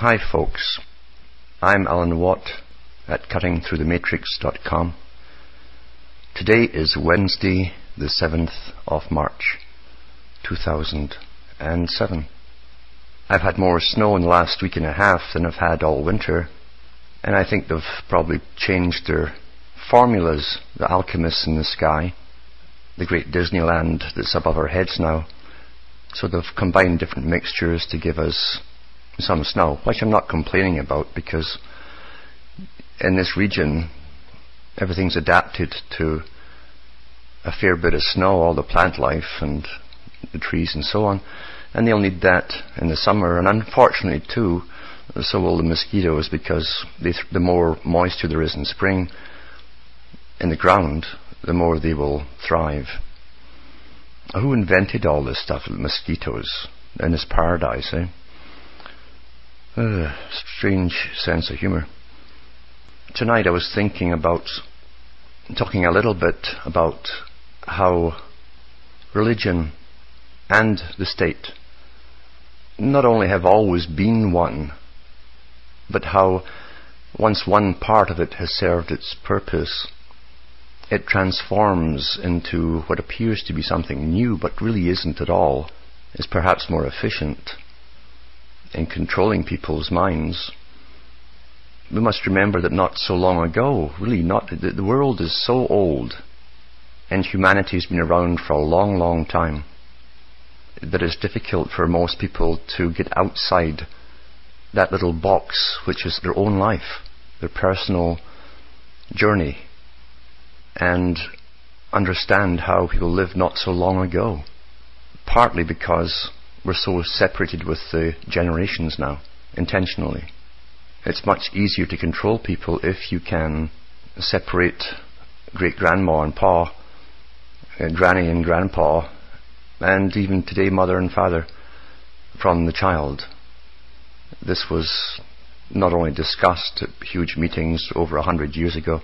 Hi, folks. I'm Alan Watt at cuttingthroughthematrix.com. Today is Wednesday, the 7th of March, 2007. I've had more snow in the last week and a half than I've had all winter, and I think they've probably changed their formulas, the alchemists in the sky, the great Disneyland that's above our heads now. So they've combined different mixtures to give us some snow, which I'm not complaining about because in this region everything's adapted to a fair bit of snow, all the plant life and the trees and so on. And they'll need that in the summer. And unfortunately, too, so will the mosquitoes because th- the more moisture there is in spring in the ground, the more they will thrive. Who invented all this stuff, mosquitoes, in this paradise, eh? Uh, strange sense of humor. Tonight I was thinking about talking a little bit about how religion and the state not only have always been one, but how once one part of it has served its purpose, it transforms into what appears to be something new, but really isn't at all, is perhaps more efficient in controlling people's minds. We must remember that not so long ago, really not, the, the world is so old and humanity has been around for a long, long time that it's difficult for most people to get outside that little box which is their own life, their personal journey, and understand how people lived not so long ago. Partly because we're so separated with the generations now, intentionally. It's much easier to control people if you can separate great grandma and pa, uh, granny and grandpa, and even today mother and father from the child. This was not only discussed at huge meetings over a hundred years ago,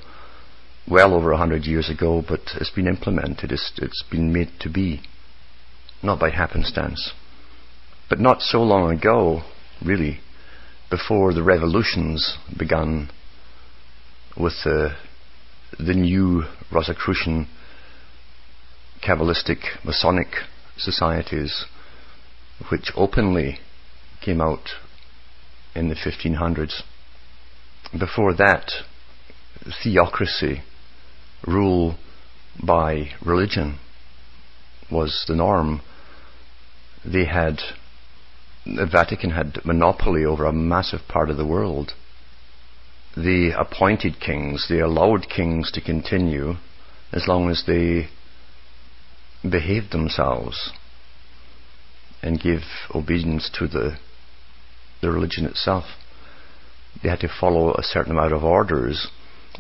well over a hundred years ago, but it's been implemented, it's, it's been made to be, not by happenstance. But not so long ago, really, before the revolutions began with the, the new Rosicrucian Kabbalistic Masonic societies, which openly came out in the 1500s. Before that, theocracy, rule by religion, was the norm. They had the Vatican had monopoly over a massive part of the world. The appointed kings, they allowed kings to continue as long as they behaved themselves and gave obedience to the, the religion itself. They had to follow a certain amount of orders.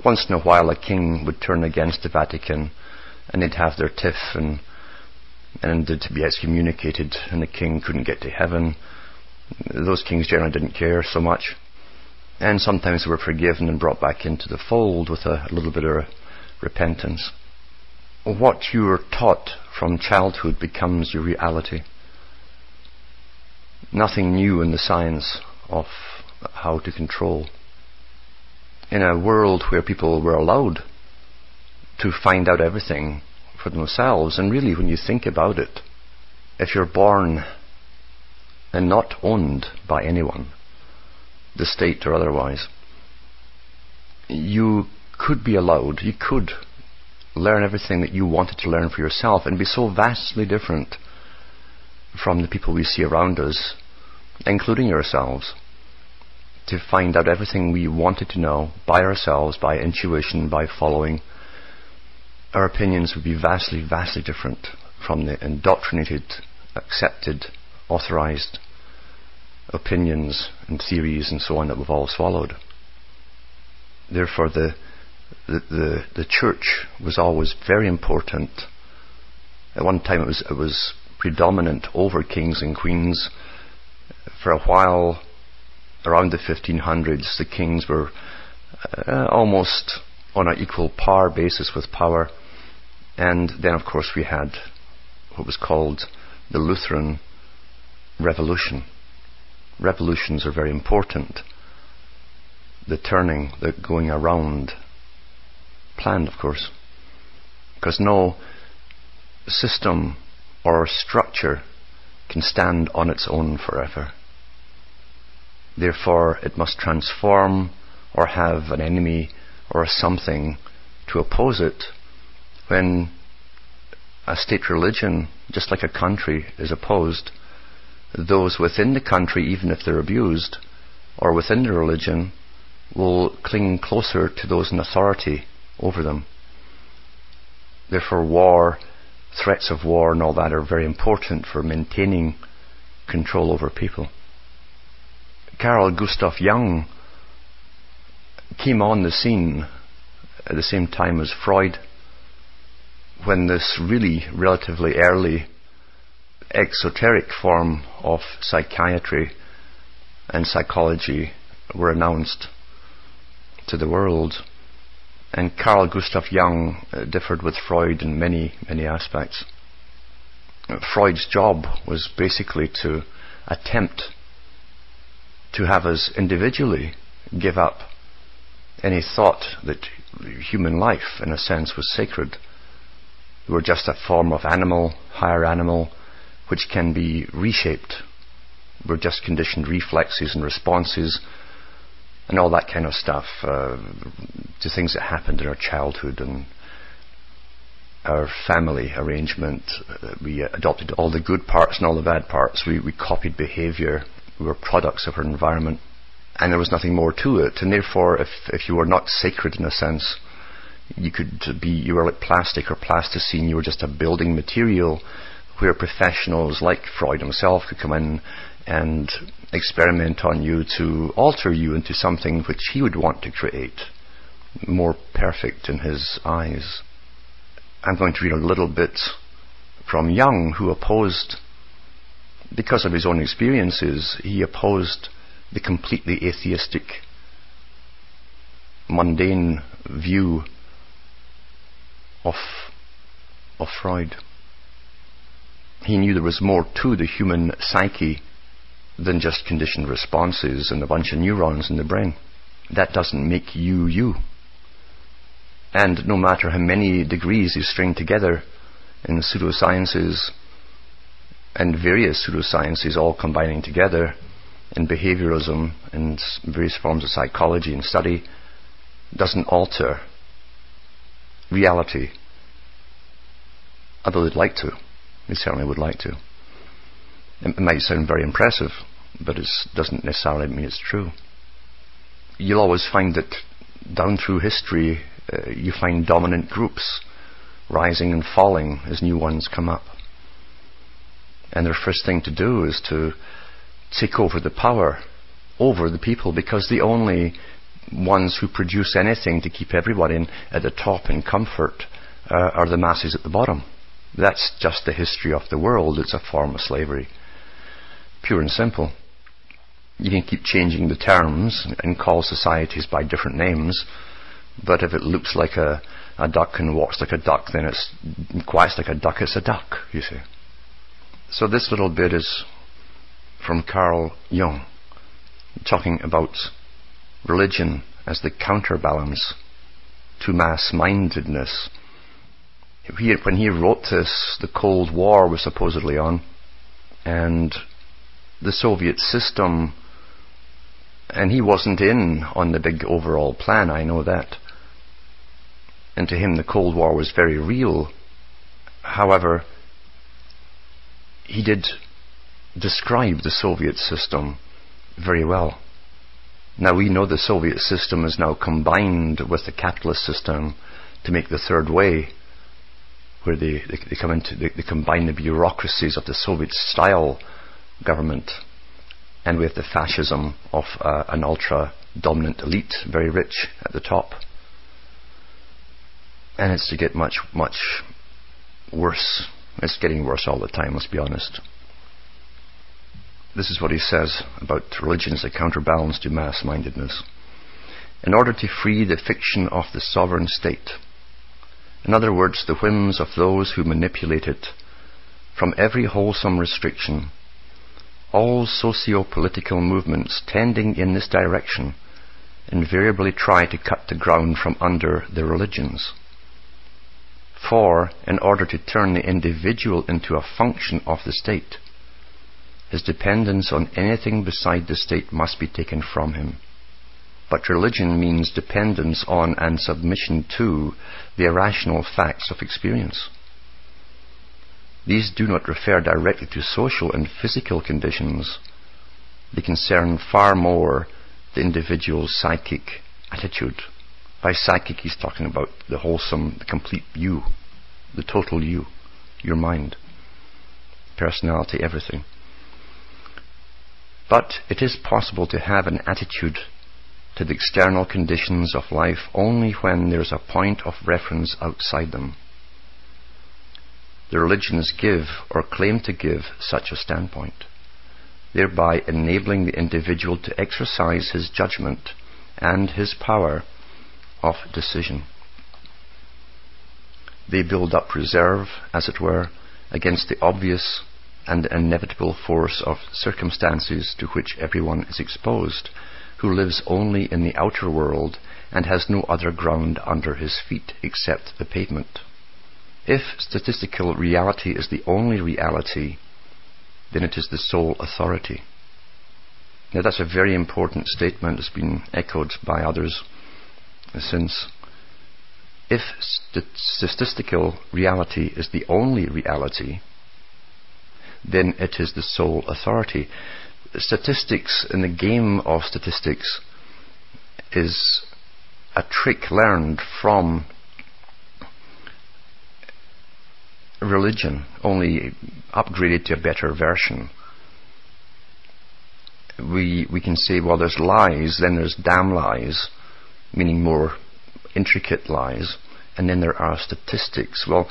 Once in a while, a king would turn against the Vatican and they'd have their tiff and and to be excommunicated, and the king couldn't get to heaven those kings generally didn't care so much. And sometimes they were forgiven and brought back into the fold with a, little bit of repentance. What you are taught from childhood becomes your reality. Nothing new in the science of how to control. In a world where people were allowed to find out everything for themselves, and really when you think about it, if you're born and not owned by anyone, the state or otherwise, you could be allowed, you could learn everything that you wanted to learn for yourself and be so vastly different from the people we see around us, including yourselves, to find out everything we wanted to know by ourselves, by intuition, by following. Our opinions would be vastly, vastly different from the indoctrinated, accepted, authorized opinions and theories and so on that we've all swallowed. Therefore, the, the, the, the church was always very important. At one time, it was, it was predominant over kings and queens. For a while, around the 1500s, the kings were uh, almost on an equal par basis with power. And then, of course, we had what was called the Lutheran Revolution revolutions are very important. The turning, the going around, planned, of course. Because no system or structure can stand on its own forever. Therefore, it must transform or have an enemy or something to oppose it when a state religion, just like a country, is opposed, those within the country, even if they're abused, or within the religion, will cling closer to those in authority over them. Therefore, war, threats of war, and all that are very important for maintaining control over people. Carl Gustav Jung came on the scene at the same time as Freud when this really relatively early exoteric form of psychiatry and psychology were announced to the world. And Carl Gustav Jung uh, differed with Freud in many, many aspects. Freud's job was basically to attempt to have us individually give up any thought that human life, in a sense, was sacred. We were just a form of animal, higher animal, which can be reshaped. We're just conditioned reflexes and responses and all that kind of stuff uh, to things that happened in our childhood and our family arrangement. Uh, we adopted all the good parts and all the bad parts. We, we copied behavior. We were products of our environment. And there was nothing more to it. And therefore, if, if you were not sacred in a sense, you could be, you were like plastic or plasticine, you were just a building material where professionals like Freud himself could come in and experiment on you to alter you into something which he would want to create, more perfect in his eyes. I'm going to read a little bit from Jung, who opposed, because of his own experiences, he opposed the completely atheistic, mundane view of, of Freud. He knew there was more to the human psyche than just conditioned responses and a bunch of neurons in the brain. That doesn't make you you. And no matter how many degrees you string together in pseudosciences and various pseudosciences all combining together in behaviorism and various forms of psychology and study, doesn't alter reality. Although they'd like to. They certainly would like to. It might sound very impressive, but it doesn't necessarily mean it's true. You'll always find that down through history, uh, you find dominant groups rising and falling as new ones come up. And their first thing to do is to take over the power over the people because the only ones who produce anything to keep everybody at the top in comfort uh, are the masses at the bottom. That's just the history of the world. It's a form of slavery. Pure and simple. You can keep changing the terms and call societies by different names, but if it looks like a, a duck and walks like a duck, then it's quacks like a duck, it's a duck, you see. So this little bit is from Carl Jung, talking about religion as the counterbalance to mass mindedness. When he wrote this, the Cold War was supposedly on, and the Soviet system, and he wasn't in on the big overall plan, I know that. And to him, the Cold War was very real. However, he did describe the Soviet system very well. Now we know the Soviet system is now combined with the capitalist system to make the third way, where they, they, they come into, they, they combine the bureaucracies of the Soviet style government and with the fascism of uh, an ultra dominant elite, very rich at the top. And it's to get much, much worse. It's getting worse all the time, let's be honest. This is what he says about religion as a counterbalance to mass mindedness. In order to free the fiction of the sovereign state, in other words, the whims of those who manipulate it, from every wholesome restriction, all socio-political movements tending in this direction invariably try to cut the ground from under the religions. For, in order to turn the individual into a function of the state, his dependence on anything beside the state must be taken from him. But religion means dependence on and submission to the irrational facts of experience. These do not refer directly to social and physical conditions. They concern far more the individual's psychic attitude. By psychic, he's talking about the wholesome, the complete you, the total you, your mind, personality, everything. But it is possible to have an attitude to the external conditions of life only when there's a point of reference outside them. The religions give or claim to give such a standpoint, thereby enabling the individual to exercise his judgment and his power of decision. They build up reserve, as it were, against the obvious and inevitable force of circumstances to which everyone is exposed, who lives only in the outer world and has no other ground under his feet except the pavement. If statistical reality is the only reality, then it is the sole authority. Now that's a very important statement. It's been echoed by others since. If st- statistical reality is the only reality, then it is the sole authority. Statistics in the game of statistics is a trick learned from religion, only upgraded to a better version. We, we can say, well, there's lies, then there's damn lies, meaning more intricate lies, and then there are statistics. Well,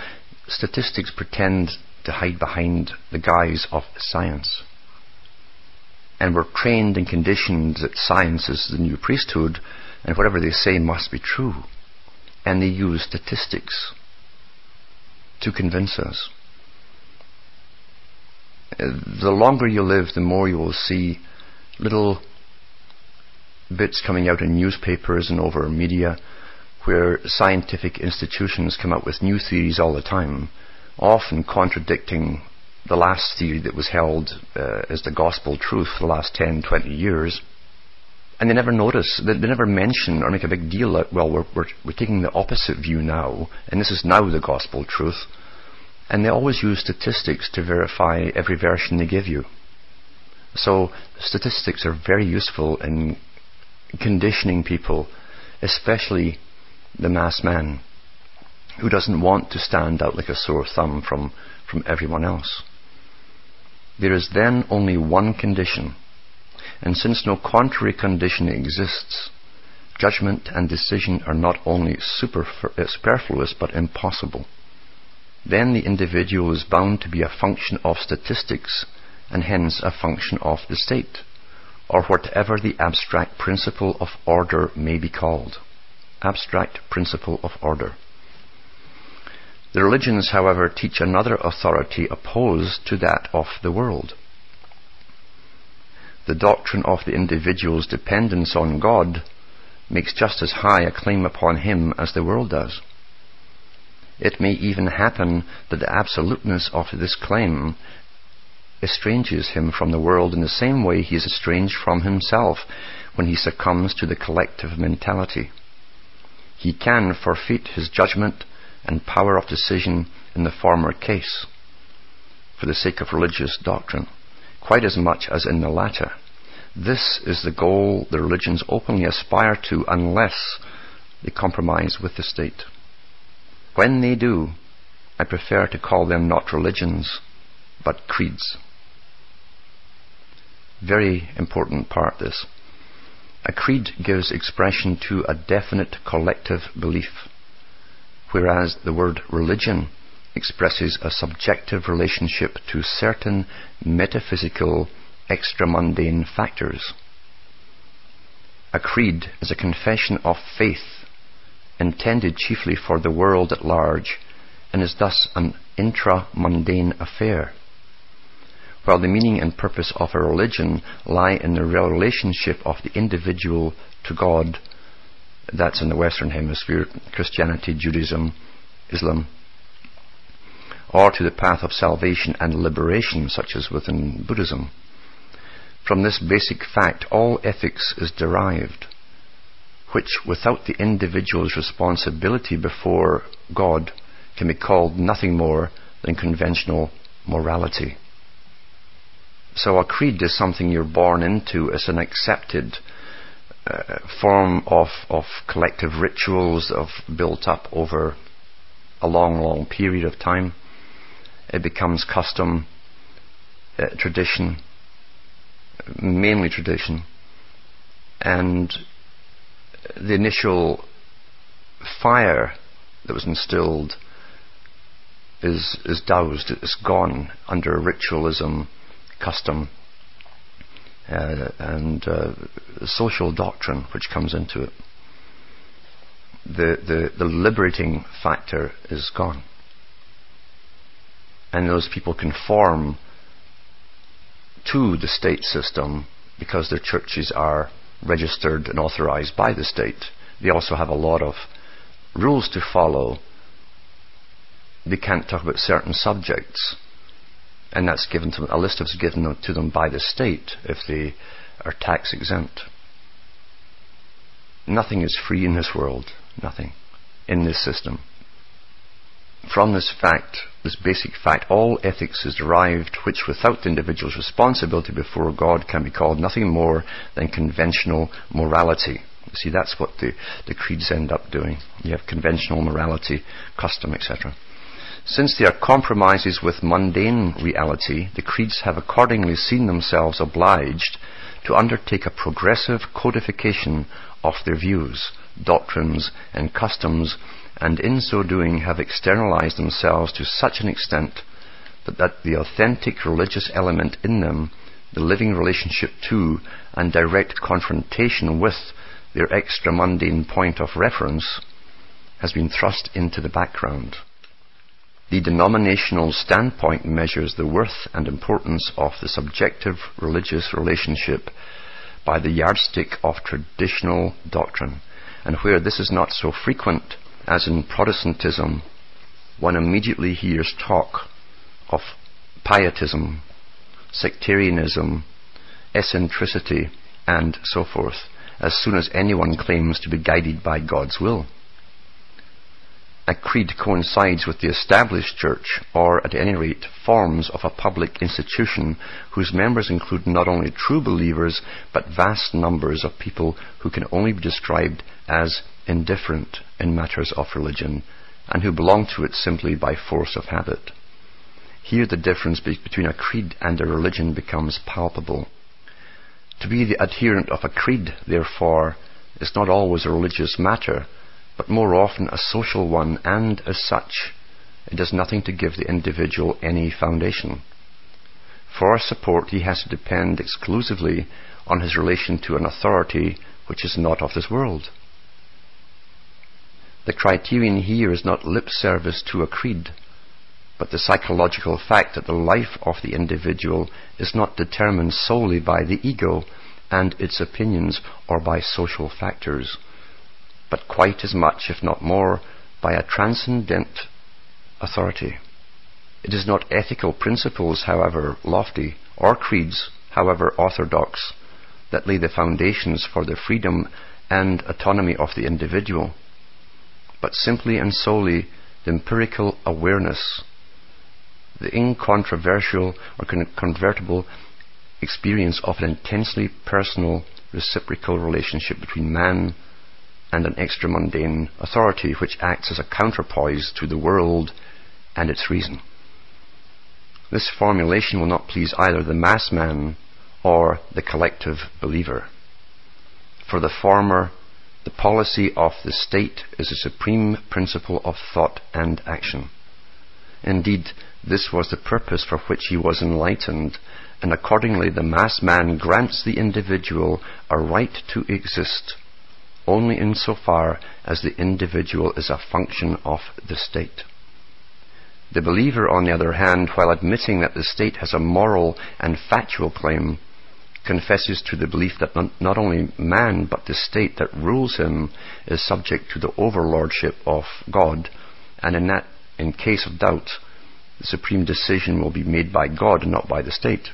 statistics pretend to hide behind the guise of science. And we're trained and conditioned that science is the new priesthood, and whatever they say must be true. And they use statistics to convince us. The longer you live, the more you will see little bits coming out in newspapers and over media where scientific institutions come up with new theories all the time, often contradicting the last theory that was held uh, as the gospel truth for the last 10, 20 years. And they never notice, they, they never mention or make a big deal that, well, we're, we're, we're taking the opposite view now, and this is now the gospel truth. And they always use statistics to verify every version they give you. So statistics are very useful in conditioning people, especially the mass man, who doesn't want to stand out like a sore thumb from, from everyone else. There is then only one condition, and since no contrary condition exists, judgment and decision are not only uh, superfluous but impossible. Then the individual is bound to be a function of statistics and hence a function of the state, or whatever the abstract principle of order may be called abstract principle of order. The religions, however, teach another authority opposed to that of the world. The doctrine of the individual's dependence on God makes just as high a claim upon him as the world does. It may even happen that the absoluteness of this claim estranges him from the world in the same way he is estranged from himself when he succumbs to the collective mentality he can forfeit his judgment and power of decision in the former case for the sake of religious doctrine, quite as much as in the latter. This is the goal the religions openly aspire to unless they compromise with the state. When they do, I prefer to call them not religions, but creeds. Very important part this. A creed gives expression to a definite collective belief, whereas the word religion expresses a subjective relationship to certain metaphysical extramundane factors. A creed is a confession of faith intended chiefly for the world at large and is thus an intramundane affair. while the meaning and purpose of a religion lie in the relationship of the individual to God. That's in the Western Hemisphere, Christianity, Judaism, Islam, or to the path of salvation and liberation, such as within Buddhism. From this basic fact, all ethics is derived, which without the individual's responsibility before God can be called nothing more than conventional morality. So a creed is something you're born into as an accepted uh, form of, of collective rituals of built up over a long, long period of time. It becomes custom, uh, tradition, mainly tradition, and the initial fire that was instilled is, is doused, it's gone under ritualism, custom, uh, and uh, social doctrine which comes into it. The, the, the liberating factor is gone. And those people conform to the state system because their churches are registered and authorized by the state. They also have a lot of rules to follow. They can't talk about certain subjects, and that's given to them, a list is given to them by the state if they are tax exempt. Nothing is free in this world. Nothing. In this system. From this fact, this basic fact, all ethics is derived, which without the individual's responsibility before God can be called nothing more than conventional morality. See, that's what the, the creeds end up doing. You have conventional morality, custom, etc. Since they are compromises with mundane reality, the creeds have accordingly seen themselves obliged to undertake a progressive codification of their views, doctrines, and customs and in so doing have externalized themselves to such an extent that, the authentic religious element in them, the living relationship to and direct confrontation with their extra mundane point of reference, has been thrust into the background. The denominational standpoint measures the worth and importance of the subjective religious relationship by the yardstick of traditional doctrine, and where this is not so frequent, as in Protestantism, one immediately hears talk of pietism, sectarianism, eccentricity, and so forth, as soon as anyone claims to be guided by God's will. A creed coincides with the established church, or at any rate forms of a public institution whose members include not only true believers, but vast numbers of people who can only be described as indifferent in matters of religion and who belong to it simply by force of habit. Here the difference between a creed and a religion becomes palpable. To be the adherent of a creed, therefore, is not always a religious matter, but more often a social one, and as such, it does nothing to give the individual any foundation. For support, he has to depend exclusively on his relation to an authority which is not of this world. The criterion here is not lip service to a creed, but the psychological fact that the life of the individual is not determined solely by the ego and its opinions or by social factors, but quite as much, if not more, by a transcendent authority. It is not ethical principles, however lofty, or creeds, however orthodox, that lay the foundations for the freedom and autonomy of the individual but simply and solely the empirical awareness, the incontrovertible or convertible experience of an intensely personal reciprocal relationship between man and an extramundane authority which acts as a counterpoise to the world and its reason. This formulation will not please either the mass man or the collective believer. For the former, the policy of the state is a supreme principle of thought and action. Indeed, this was the purpose for which he was enlightened, and accordingly the mass man grants the individual a right to exist only in so far as the individual is a function of the state. The believer, on the other hand, while admitting that the state has a moral and factual claim, confesses to the belief that not only man, but the state that rules him is subject to the overlordship of God, and in that, in case of doubt, the supreme decision will be made by God and not by the state.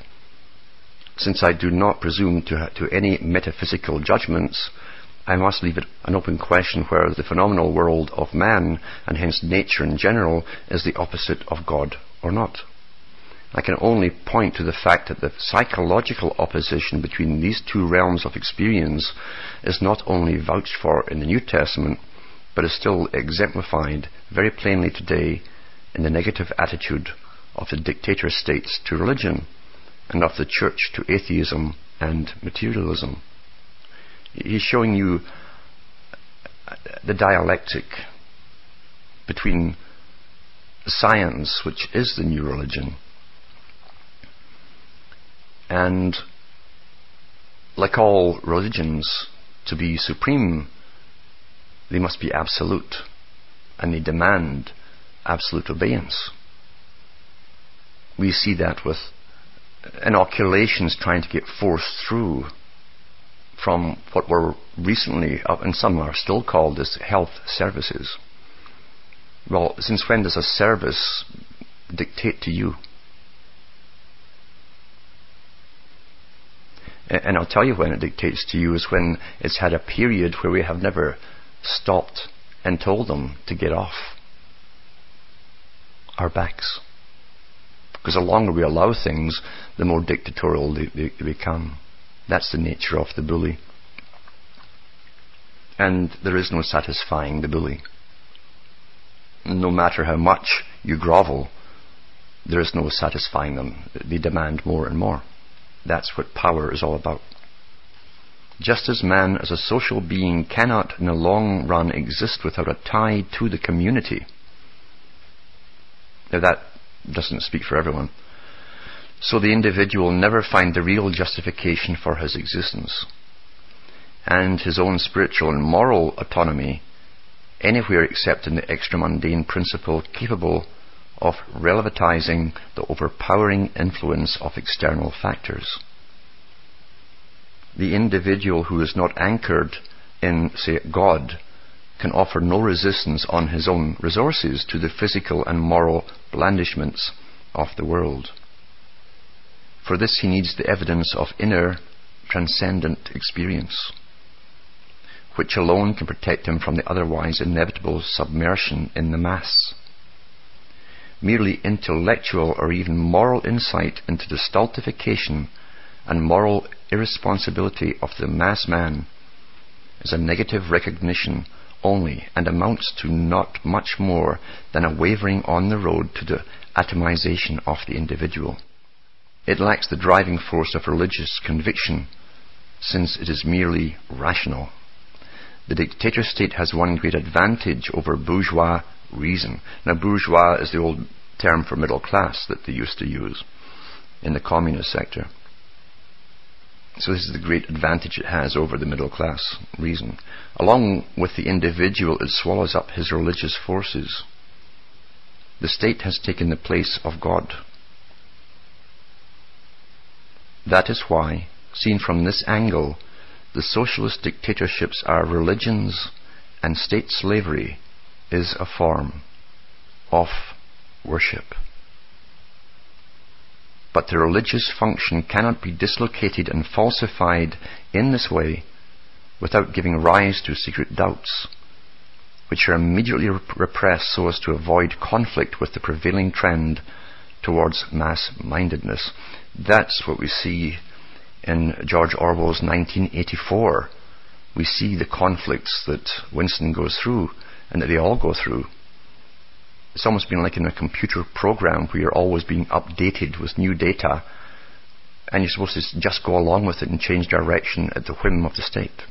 Since I do not presume to, to any metaphysical judgments, I must leave it an open question whether the phenomenal world of man, and hence nature in general, is the opposite of God or not. I can only point to the fact that the psychological opposition between these two realms of experience is not only vouched for in the New Testament, but is still exemplified very plainly today in the negative attitude of the dictator states to religion and of the church to atheism and materialism. He's showing you the dialectic between science, which is the new religion, and like all religions, to be supreme, they must be absolute, and they demand absolute obedience. We see that with inoculations trying to get forced through from what were recently, uh, and some are still called as health services. Well, since when does a service dictate to you? And I'll tell you when it dictates to you is when it's had a period where we have never stopped and told them to get off our backs. Because the longer we allow things, the more dictatorial they, they become. That's the nature of the bully. And there is no satisfying the bully. No matter how much you grovel, there is no satisfying them. They demand more and more. That's what power is all about. Just as man as a social being cannot in the long run exist without a tie to the community. Now that doesn't speak for everyone. So the individual never find the real justification for his existence. And his own spiritual and moral autonomy anywhere except in the extramundane principle capable of relativizing the overpowering influence of external factors. The individual who is not anchored in, say, God can offer no resistance on his own resources to the physical and moral blandishments of the world. For this he needs the evidence of inner, transcendent experience, which alone can protect him from the otherwise inevitable submersion in the mass merely intellectual or even moral insight into the stultification and moral irresponsibility of the mass man is a negative recognition only and amounts to not much more than a wavering on the road to the atomization of the individual. It lacks the driving force of religious conviction since it is merely rational. The dictator state has one great advantage over bourgeois reason. Now, bourgeois is the old term for middle class that they used to use in the communist sector. So this is the great advantage it has over the middle class reason. Along with the individual, it swallows up his religious forces. The state has taken the place of God. That is why, seen from this angle, the socialist dictatorships are religions and state slavery is a form of worship. But the religious function cannot be dislocated and falsified in this way without giving rise to secret doubts, which are immediately repressed so as to avoid conflict with the prevailing trend towards mass mindedness. That's what we see in George Orwell's 1984. We see the conflicts that Winston goes through and that they all go through. It's almost been like in a computer program where you're always being updated with new data and you're supposed to just go along with it and change direction at the whim of the state.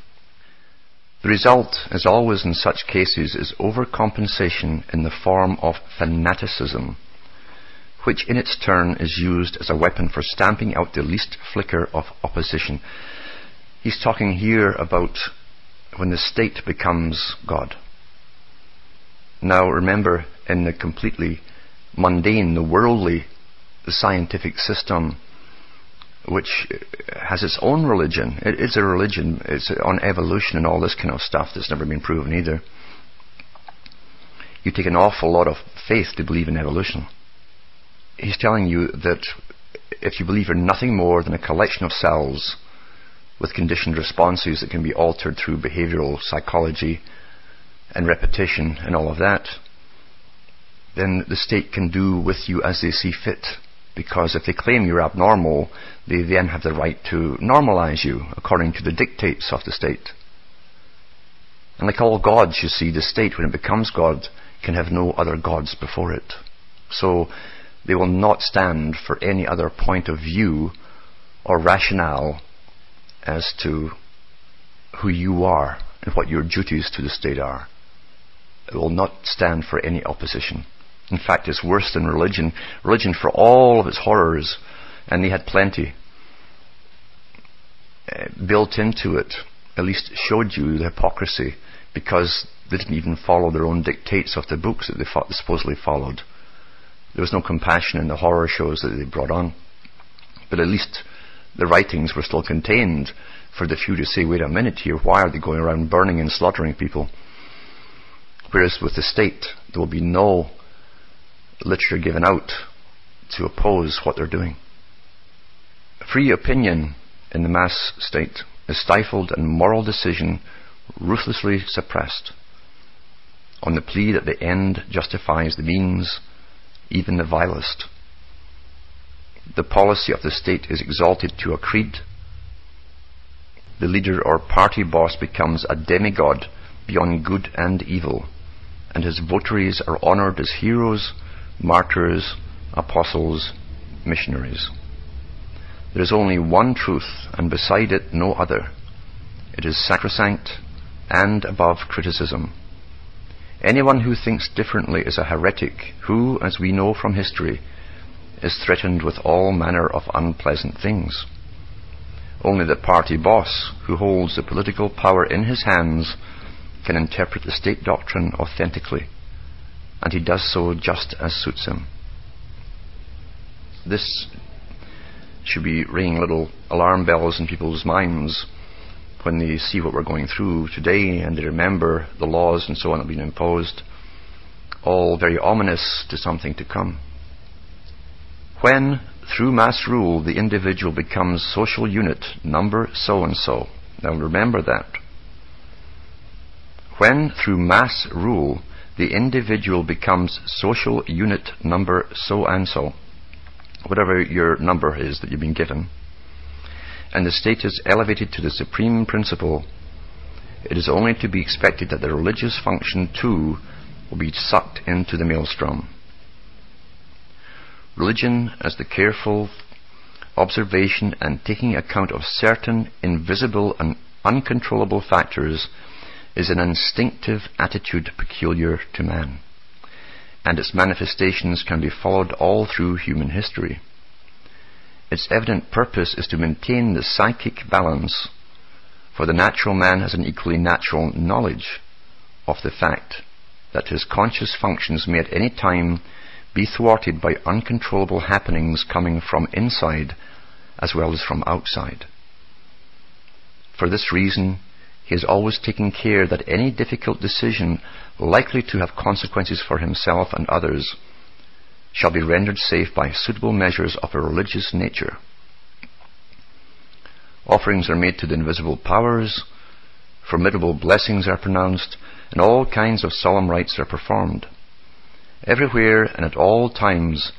The result, as always in such cases, is overcompensation in the form of fanaticism, which in its turn is used as a weapon for stamping out the least flicker of opposition. He's talking here about when the state becomes God. Now remember, in the completely mundane, the worldly, the scientific system, which has its own religion. It is a religion. It's on evolution and all this kind of stuff that's never been proven either. You take an awful lot of faith to believe in evolution. He's telling you that if you believe in nothing more than a collection of cells with conditioned responses that can be altered through behavioral psychology and repetition and all of that, then the state can do with you as they see fit. Because if they claim you're abnormal, they then have the right to normalize you according to the dictates of the state. And like all gods, you see, the state, when it becomes God, can have no other gods before it. So they will not stand for any other point of view or rationale as to who you are and what your duties to the state are. It will not stand for any opposition. In fact, it's worse than religion. Religion, for all of its horrors, and they had plenty, uh, built into it, at least showed you the hypocrisy because they didn't even follow their own dictates of the books that they supposedly followed. There was no compassion in the horror shows that they brought on. But at least the writings were still contained for the few to say, wait a minute here, why are they going around burning and slaughtering people? Whereas with the state, there will be no literature given out to oppose what they're doing. Free opinion in the mass state is stifled and moral decision ruthlessly suppressed on the plea that the end justifies the means, even the vilest. The policy of the state is exalted to a creed. The leader or party boss becomes a demigod beyond good and evil, and his votaries are honored as heroes martyrs, apostles, missionaries. There is only one truth, and beside it no other. It is sacrosanct and above criticism. Anyone who thinks differently is a heretic who, as we know from history, is threatened with all manner of unpleasant things. Only the party boss, who holds the political power in his hands, can interpret the state doctrine authentically and he does so just as suits him. This should be ringing little alarm bells in people's minds when they see what we're going through today and they remember the laws and so on that have been imposed, all very ominous to something to come. When, through mass rule, the individual becomes social unit number so and so. Now remember that. When, through mass rule, the individual becomes social unit number so and so, whatever your number is that you've been given, and the status elevated to the supreme principle, it is only to be expected that the religious function too will be sucked into the maelstrom. Religion, as the careful observation and taking account of certain invisible and uncontrollable factors is an instinctive attitude peculiar to man, and its manifestations can be followed all through human history. Its evident purpose is to maintain the psychic balance, for the natural man has an equally natural knowledge of the fact that his conscious functions may at any time be thwarted by uncontrollable happenings coming from inside as well as from outside. For this reason, he is always taking care that any difficult decision likely to have consequences for himself and others shall be rendered safe by suitable measures of a religious nature. Offerings are made to the invisible powers, formidable blessings are pronounced, and all kinds of solemn rites are performed. Everywhere and at all times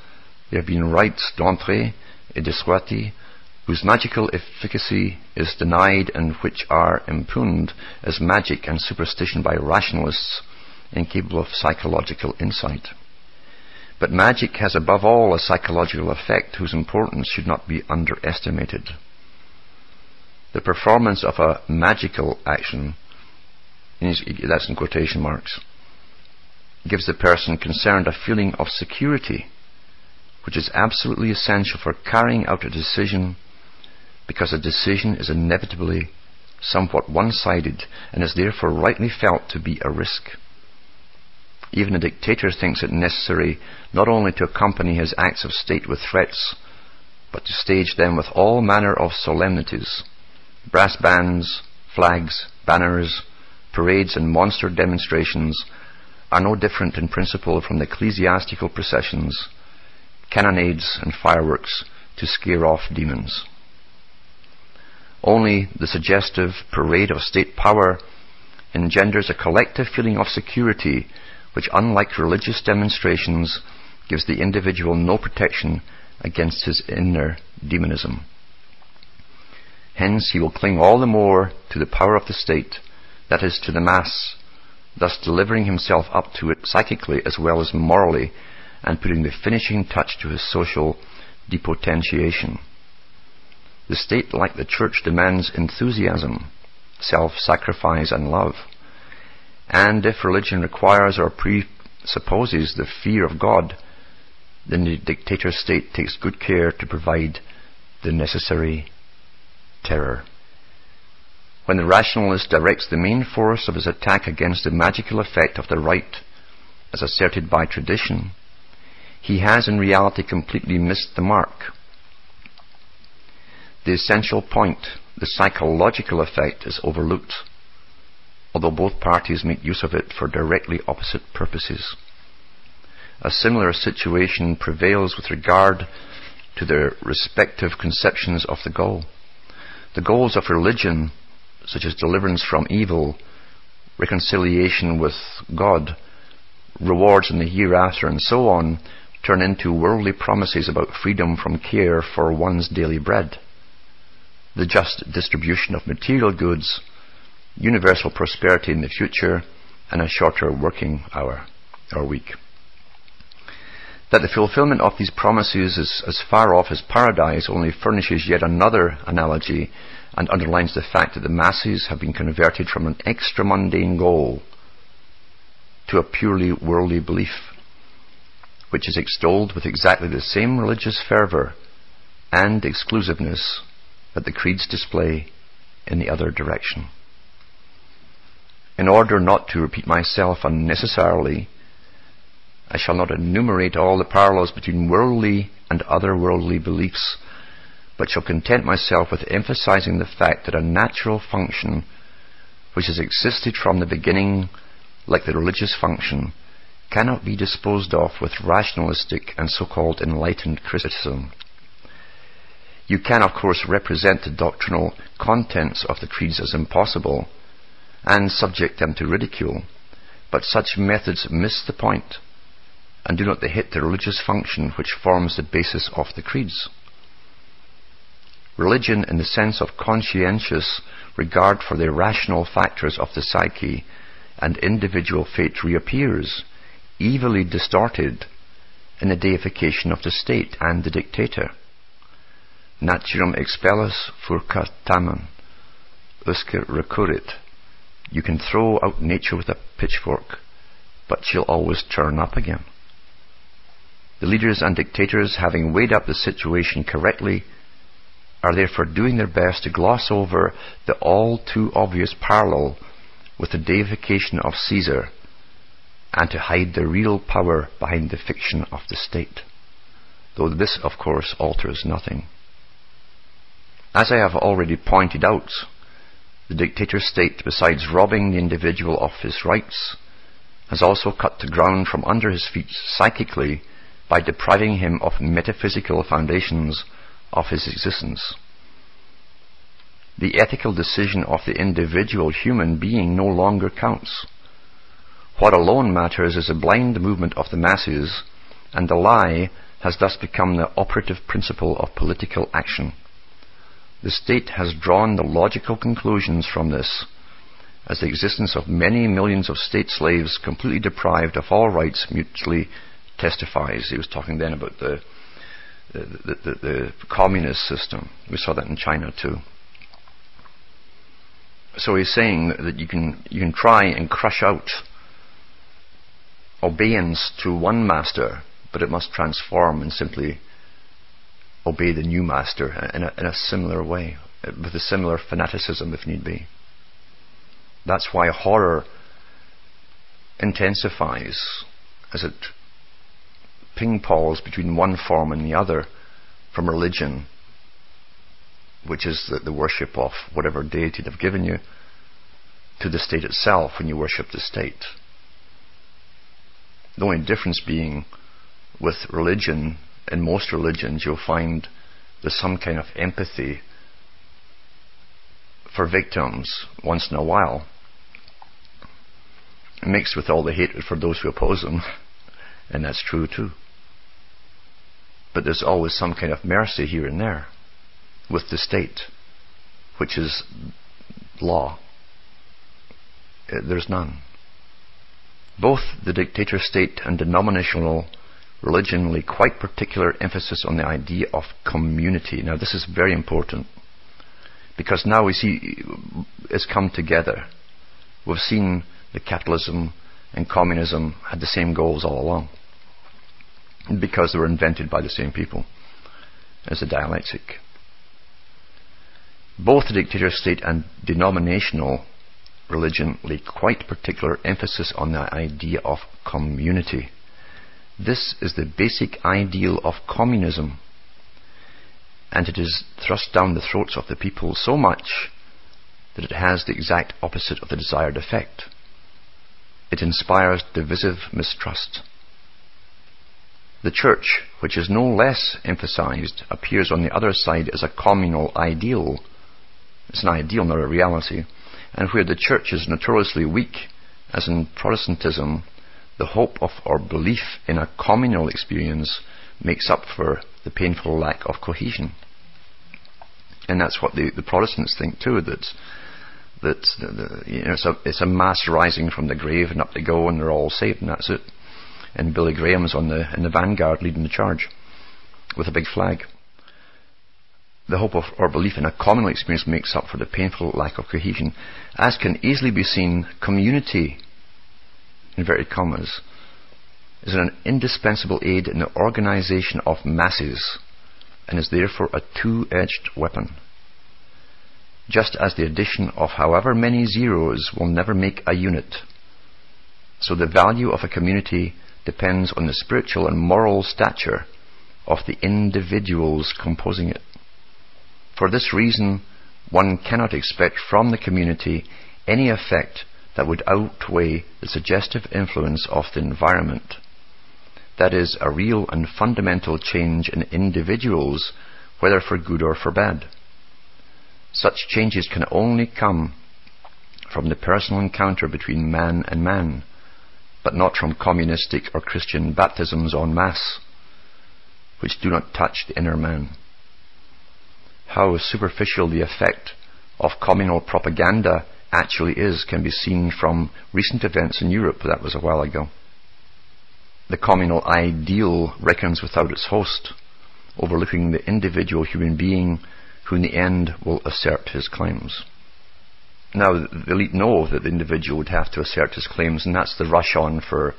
there have been rites d'entrée et de sortie whose magical efficacy is denied and which are impugned as magic and superstition by rationalists incapable of psychological insight. But magic has above all a psychological effect whose importance should not be underestimated. The performance of a magical action, that's in quotation marks, gives the person concerned a feeling of security, which is absolutely essential for carrying out a decision because a decision is inevitably somewhat one sided and is therefore rightly felt to be a risk. Even a dictator thinks it necessary not only to accompany his acts of state with threats, but to stage them with all manner of solemnities. Brass bands, flags, banners, parades, and monster demonstrations are no different in principle from the ecclesiastical processions, cannonades, and fireworks to scare off demons. Only the suggestive parade of state power engenders a collective feeling of security which, unlike religious demonstrations, gives the individual no protection against his inner demonism. Hence, he will cling all the more to the power of the state, that is, to the mass, thus delivering himself up to it psychically as well as morally, and putting the finishing touch to his social depotentiation. The state, like the church, demands enthusiasm, self-sacrifice, and love. And if religion requires or presupposes the fear of God, then the dictator state takes good care to provide the necessary terror. When the rationalist directs the main force of his attack against the magical effect of the rite, as asserted by tradition, he has in reality completely missed the mark. The essential point, the psychological effect, is overlooked, although both parties make use of it for directly opposite purposes. A similar situation prevails with regard to their respective conceptions of the goal. The goals of religion, such as deliverance from evil, reconciliation with God, rewards in the hereafter, and so on, turn into worldly promises about freedom from care for one's daily bread, the just distribution of material goods, universal prosperity in the future, and a shorter working hour or week that the fulfillment of these promises is as far off as paradise only furnishes yet another analogy and underlines the fact that the masses have been converted from an extra mundane goal to a purely worldly belief, which is extolled with exactly the same religious fervour and exclusiveness that the creeds display in the other direction. In order not to repeat myself unnecessarily, I shall not enumerate all the parallels between worldly and otherworldly beliefs, but shall content myself with emphasizing the fact that a natural function, which has existed from the beginning like the religious function, cannot be disposed of with rationalistic and so-called enlightened criticism. You can, of course, represent the doctrinal contents of the creeds as impossible and subject them to ridicule, but such methods miss the point and do not they hit the religious function which forms the basis of the creeds. Religion, in the sense of conscientious regard for the rational factors of the psyche and individual fate, reappears, evilly distorted, in the deification of the state and the dictator. Naturam expellas furcatamen, usque recurrit. You can throw out nature with a pitchfork, but she'll always turn up again. The leaders and dictators, having weighed up the situation correctly, are therefore doing their best to gloss over the all too obvious parallel with the deification of Caesar and to hide the real power behind the fiction of the state. Though this, of course, alters nothing. As I have already pointed out, the dictator state, besides robbing the individual of his rights, has also cut the ground from under his feet psychically by depriving him of metaphysical foundations of his existence. The ethical decision of the individual human being no longer counts. What alone matters is a blind movement of the masses, and the lie has thus become the operative principle of political action. The state has drawn the logical conclusions from this, as the existence of many millions of state slaves completely deprived of all rights mutually testifies. He was talking then about the the, the, the, communist system. We saw that in China too. So he's saying that you can you can try and crush out obedience to one master, but it must transform and simply obey the new master in a, in a similar way, with a similar fanaticism if need be. That's why horror intensifies as it ping-pongs between one form and the other from religion, which is the, the worship of whatever deity they've given you, to the state itself when you worship the state. The only difference being with religion, in most religions, you'll find there's some kind of empathy for victims once in a while, mixed with all the hatred for those who oppose them, and that's true too. But there's always some kind of mercy here and there with the state, which is law. Uh, there's none. Both the dictator state and denominational religion lay quite particular emphasis on the idea of community. Now, this is very important because now we see it's come together. We've seen that capitalism and communism had the same goals all along because they were invented by the same people as a dialectic. Both the dictator state and denominational religion lay quite particular emphasis on the idea of community. This is the basic ideal of communism, and it is thrust down the throats of the people so much that it has the exact opposite of the desired effect. It inspires divisive mistrust. The church, which is no less emphasized, appears on the other side as a communal ideal. It's an ideal, not a reality and where the church is notoriously weak, as in Protestantism, the hope of or belief in a communal experience makes up for the painful lack of cohesion. And that's what the, the Protestants think too, that that the, you know, it's, a, it's a mass rising from the grave and up they go and they're all saved and that's it. And Billy Graham's on the in the vanguard leading the charge with a big flag the hope of or belief in a communal experience makes up for the painful lack of cohesion. As can easily be seen, community, inverted commas, is an indispensable aid in the organization of masses and is therefore a two-edged weapon. Just as the addition of however many zeros will never make a unit, so the value of a community depends on the spiritual and moral stature of the individuals composing it. For this reason, one cannot expect from the community any effect that would outweigh the suggestive influence of the environment. That is, a real and fundamental change in individuals, whether for good or for bad. Such changes can only come from the personal encounter between man and man, but not from communistic or Christian baptisms en masse, which do not touch the inner man how superficial the effect of communal propaganda actually is can be seen from recent events in Europe. That was a while ago. The communal ideal reckons without its host, overlooking the individual human being who in the end will assert his claims. Now, the elite know that the individual would have to assert his claims, and that's the rush on for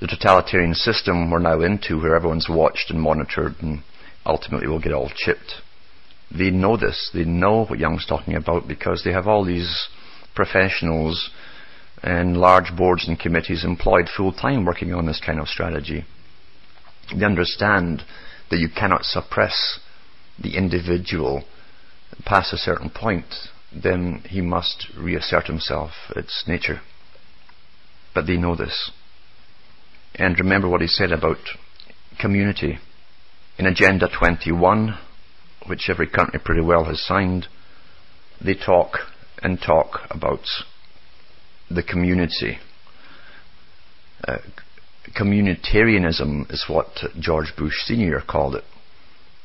the totalitarian system we're now into, where everyone's watched and monitored and ultimately will get all chipped. They know this. They know what Jung's talking about because they have all these professionals and large boards and committees employed full time working on this kind of strategy. They understand that you cannot suppress the individual past a certain point, then he must reassert himself. It's nature. But they know this. And remember what he said about community. In Agenda 21, which every country pretty well has signed, they talk and talk about the community. Uh, communitarianism is what George Bush Sr. called it,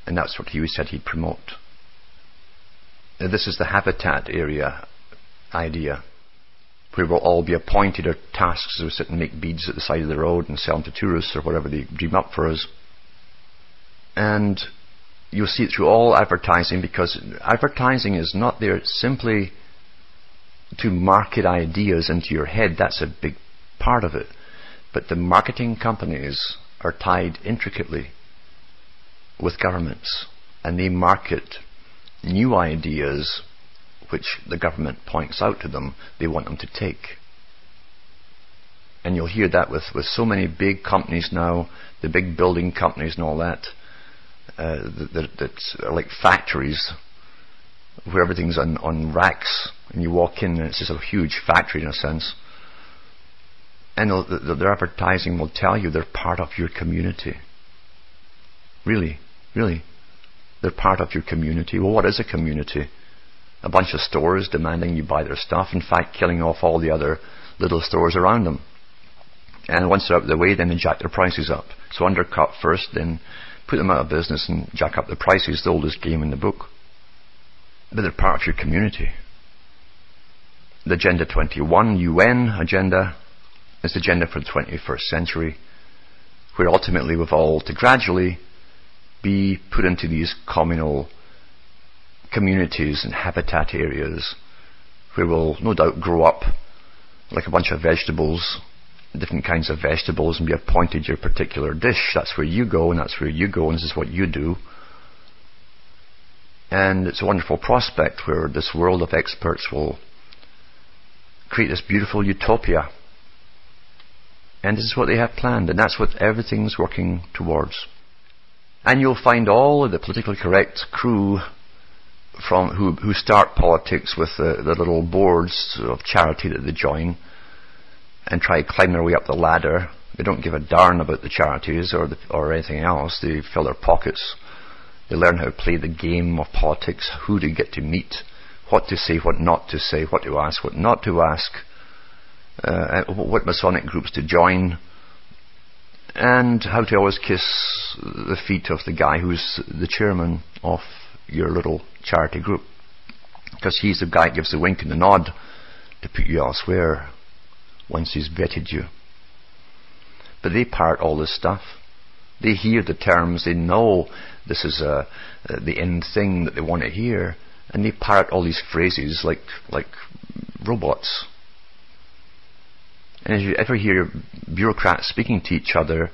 and that's what he said he'd promote. Now, this is the habitat area idea, where we'll all be appointed our tasks to sit and make beads at the side of the road and sell them to tourists or whatever they dream up for us. And you'll see it through all advertising because advertising is not there simply to market ideas into your head. That's a big part of it. But the marketing companies are tied intricately with governments and they market new ideas which the government points out to them they want them to take. And you'll hear that with, with so many big companies now, the big building companies and all that, uh, that, that are like factories where everything's on, on racks and you walk in and it's just a huge factory in a sense. And the, the, their advertising will tell you they're part of your community. Really, really. They're part of your community. Well, what is a community? A bunch of stores demanding you buy their stuff, in fact, killing off all the other little stores around them. And once they're out of the way, then they jack their prices up. So undercut first, then put them out of business and jack up the prices, the oldest game in the book. But they're part of your community. The Agenda 21 UN agenda is the agenda for the 21st century, where ultimately we've all to gradually be put into these communal communities and habitat areas where we'll no doubt grow up like a bunch of vegetables, different kinds of vegetables, and be appointed your particular dish. That's where you go, and that's where you go, and this is what you do. And it's a wonderful prospect where this world of experts will create this beautiful utopia. And this is what they have planned, and that's what everything's working towards. And you'll find all of the politically correct crew from who who start politics with the, the little boards of charity that they join and try to climb their way up the ladder. They don't give a darn about the charities or the, or anything else. They fill their pockets. They learn how to play the game of politics, who to get to meet, what to say, what not to say, what to ask, what not to ask, uh, what Masonic groups to join, and how to always kiss the feet of the guy who's the chairman of your little charity group. Because he's the guy that gives the wink and the nod to put you elsewhere once he's vetted you. But they part all this stuff. They hear the terms, they know this is uh, uh, the end thing that they want to hear, and they parrot all these phrases like like robots. And if you ever hear bureaucrats speaking to each other,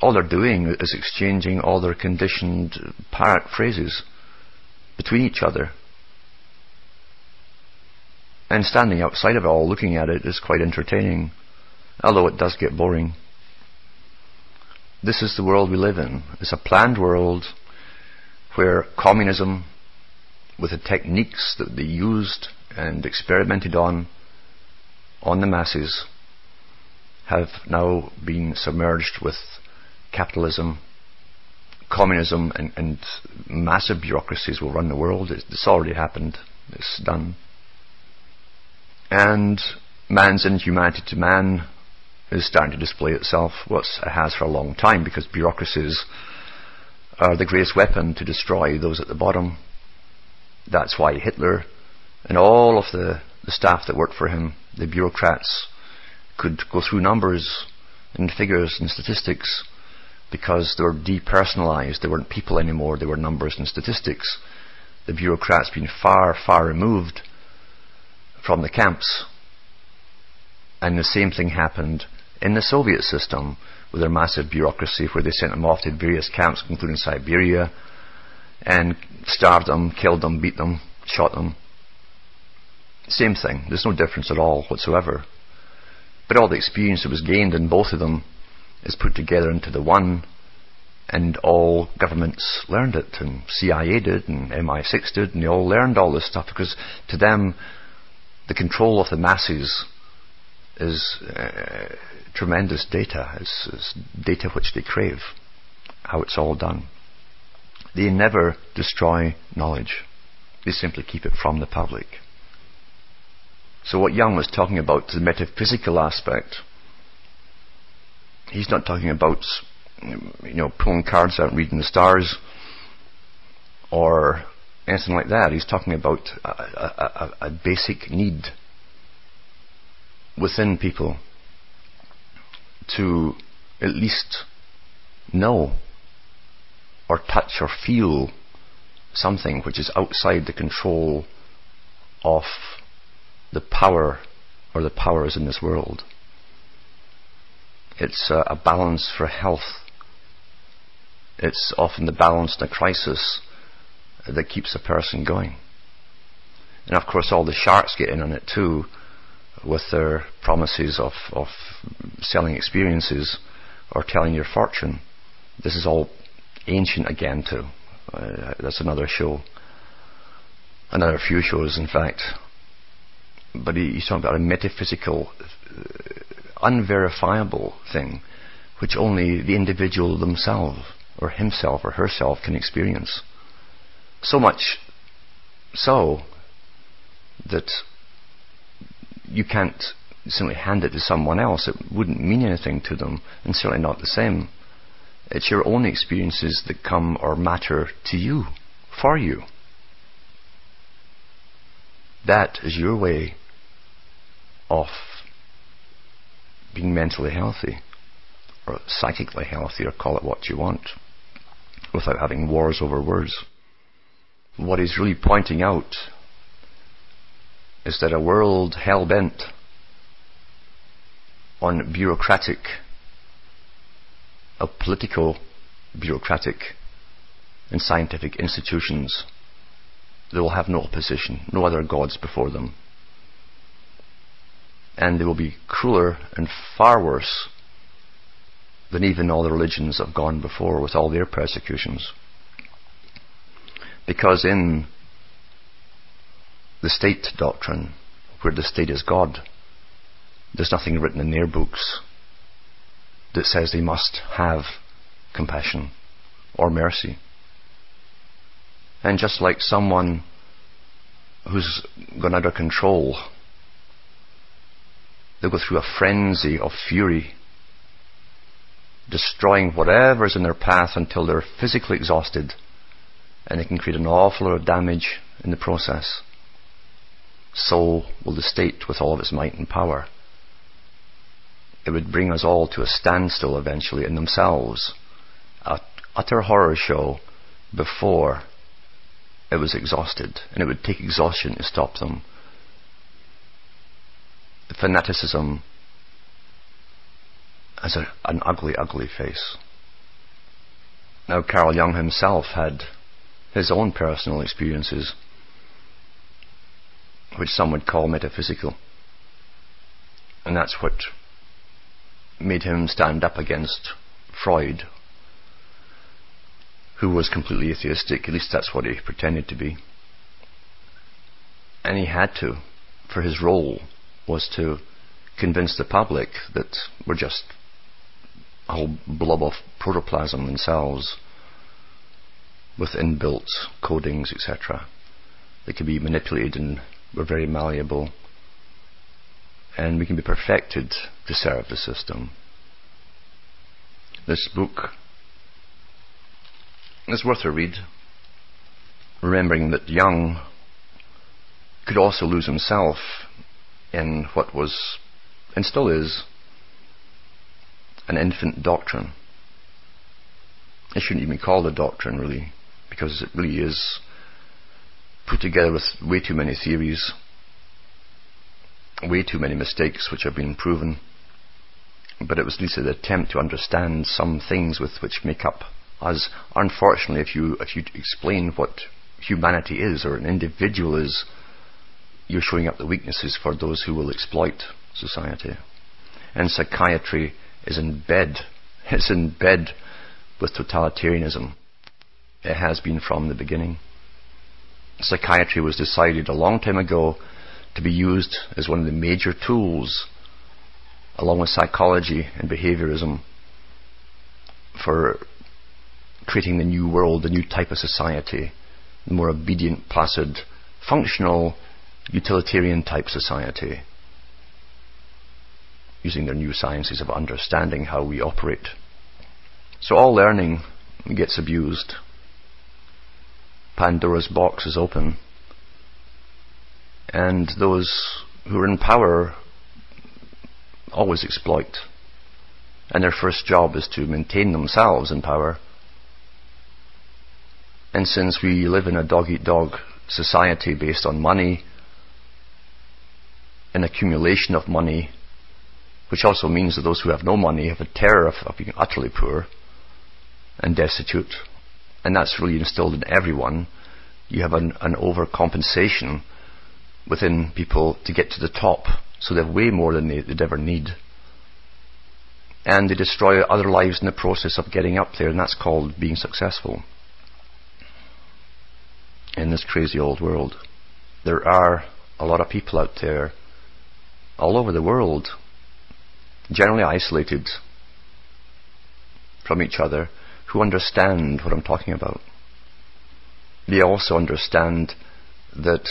all they're doing is exchanging all their conditioned parrot phrases between each other. And standing outside of it all, looking at it, is quite entertaining, although it does get boring. This is the world we live in. It's a planned world where communism, with the techniques that they used and experimented on, on the masses, have now been submerged with capitalism, communism, and, and massive bureaucracies will run the world. It's, it's already happened. It's done. And man's inhumanity to man is starting to display itself, what it has for a long time, because bureaucracies are the greatest weapon to destroy those at the bottom. That's why Hitler and all of the, the staff that worked for him, the bureaucrats, could go through numbers and figures and statistics because they were depersonalized. They weren't people anymore, they were numbers and statistics. The bureaucrats being far, far removed from the camps. And the same thing happened in the Soviet system with their massive bureaucracy where they sent them off to various camps, including Siberia, and starved them, killed them, beat them, shot them. Same thing. There's no difference at all whatsoever. But all the experience that was gained in both of them is put together into the one, and all governments learned it, and CIA did, and MI6 did, and they all learned all this stuff because to them, the control of the masses is uh, tremendous data. It's, it's data which they crave, how it's all done. They never destroy knowledge. They simply keep it from the public. So what Jung was talking about, the metaphysical aspect, he's not talking about, you know, pulling cards out and reading the stars or anything like that. He's talking about a, a, a, a basic need within people to at least know or touch or feel something which is outside the control of the power or the powers in this world. It's a, a balance for health. It's often the balance in a crisis that keeps a person going. And of course, all the sharks get in on it too, with their promises of, of selling experiences or telling your fortune. This is all ancient again too. Uh, that's another show. Another few shows, in fact. But he, he's talking about a metaphysical, uh, unverifiable thing, which only the individual themselves, or himself or herself, can experience. So much so that you can't simply hand it to someone else. It wouldn't mean anything to them, and certainly not the same. It's your own experiences that come or matter to you, for you. That is your way of being mentally healthy, or psychically healthy, or call it what you want, without having wars over words. What he's really pointing out is that a world hell bent on bureaucratic, of political, bureaucratic, and scientific institutions, they will have no opposition, no other gods before them. And they will be crueler and far worse than even all the religions have gone before with all their persecutions. Because in the state doctrine, where the state is God, there's nothing written in their books that says they must have compassion or mercy. And just like someone who's gone out of control, they go through a frenzy of fury, destroying whatever's in their path until they're physically exhausted and it can create an awful lot of damage in the process. So will the state with all of its might and power. It would bring us all to a standstill eventually in themselves. A utter horror show before it was exhausted, and it would take exhaustion to stop them. The fanaticism has a, an ugly, ugly face. Now, Carl Jung himself had his own personal experiences, which some would call metaphysical. And that's what made him stand up against Freud, who was completely atheistic, at least that's what he pretended to be. And he had to, for his role was to convince the public that we're just a whole blob of protoplasm themselves with inbuilt codings, etc. They can be manipulated and we're very malleable. And we can be perfected to serve the system. This book is worth a read, remembering that Jung could also lose himself in what was, and still is, an infant doctrine. It shouldn't even be called a doctrine, really because it really is put together with way too many theories, way too many mistakes which have been proven. But it was at least an attempt to understand some things with which make up us. Unfortunately, if you if you explain what humanity is or an individual is, you're showing up the weaknesses for those who will exploit society. And psychiatry is in bed. It's in bed with totalitarianism. It has been from the beginning. Psychiatry was decided a long time ago to be used as one of the major tools, along with psychology and behaviorism, for creating the new world, the new type of society, the more obedient, placid, functional, utilitarian type society, using their new sciences of understanding how we operate. So all learning gets abused Pandora's box is open. And those who are in power always exploit. And their first job is to maintain themselves in power. And since we live in a dog eat dog society based on money, an accumulation of money, which also means that those who have no money have a terror of, of being utterly poor and destitute and that's really instilled in everyone, you have an, an overcompensation within people to get to the top So they have way more than they, would ever need. And they destroy other lives in the process of getting up there, and that's called being successful in this crazy old world. There are a lot of people out there all over the world, generally isolated from each other, who understand what I'm talking about. They also understand that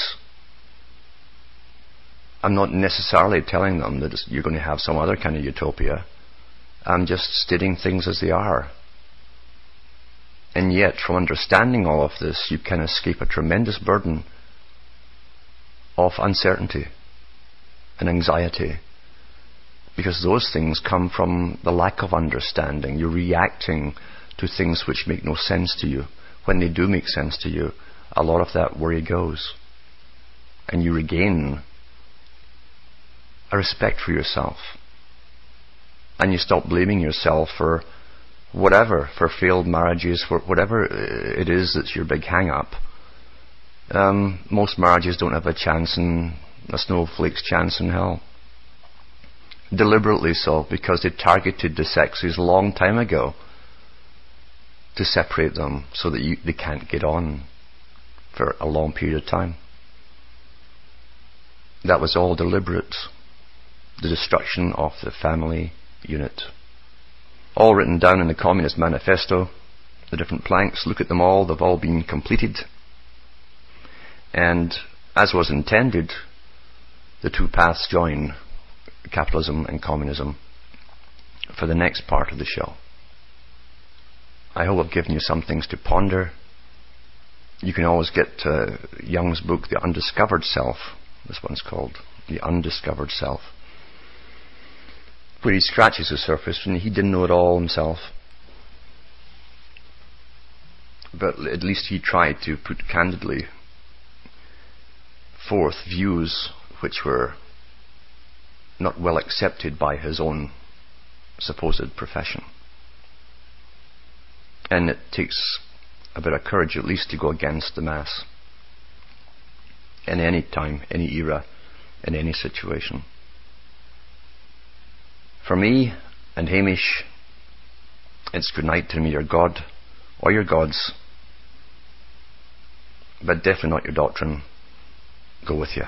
I'm not necessarily telling them that you're going to have some other kind of utopia. I'm just stating things as they are. And yet, from understanding all of this, you can escape a tremendous burden of uncertainty and anxiety. Because those things come from the lack of understanding. You're reacting to things which make no sense to you. When they do make sense to you, a lot of that worry goes. And you regain a respect for yourself. And you stop blaming yourself for whatever, for failed marriages, for whatever it is that's your big hang up. Um, most marriages don't have a chance in a snowflake's chance in hell. Deliberately so, because they targeted the sexes long time ago to separate them so that you, they can't get on for a long period of time. That was all deliberate. The destruction of the family unit. All written down in the Communist Manifesto. The different planks, look at them all, they've all been completed. And as was intended, the two paths join capitalism and communism for the next part of the show. I hope I've given you some things to ponder. You can always get uh, Jung's book, The Undiscovered Self. This one's called The Undiscovered Self. Where he scratches the surface and he didn't know it all himself. But at least he tried to put candidly forth views which were not well accepted by his own supposed profession. And it takes a bit of courage at least to go against the mass in any time, any era, in any situation. For me and Hamish, it's good night to me, your God or your gods, but definitely not your doctrine. Go with you.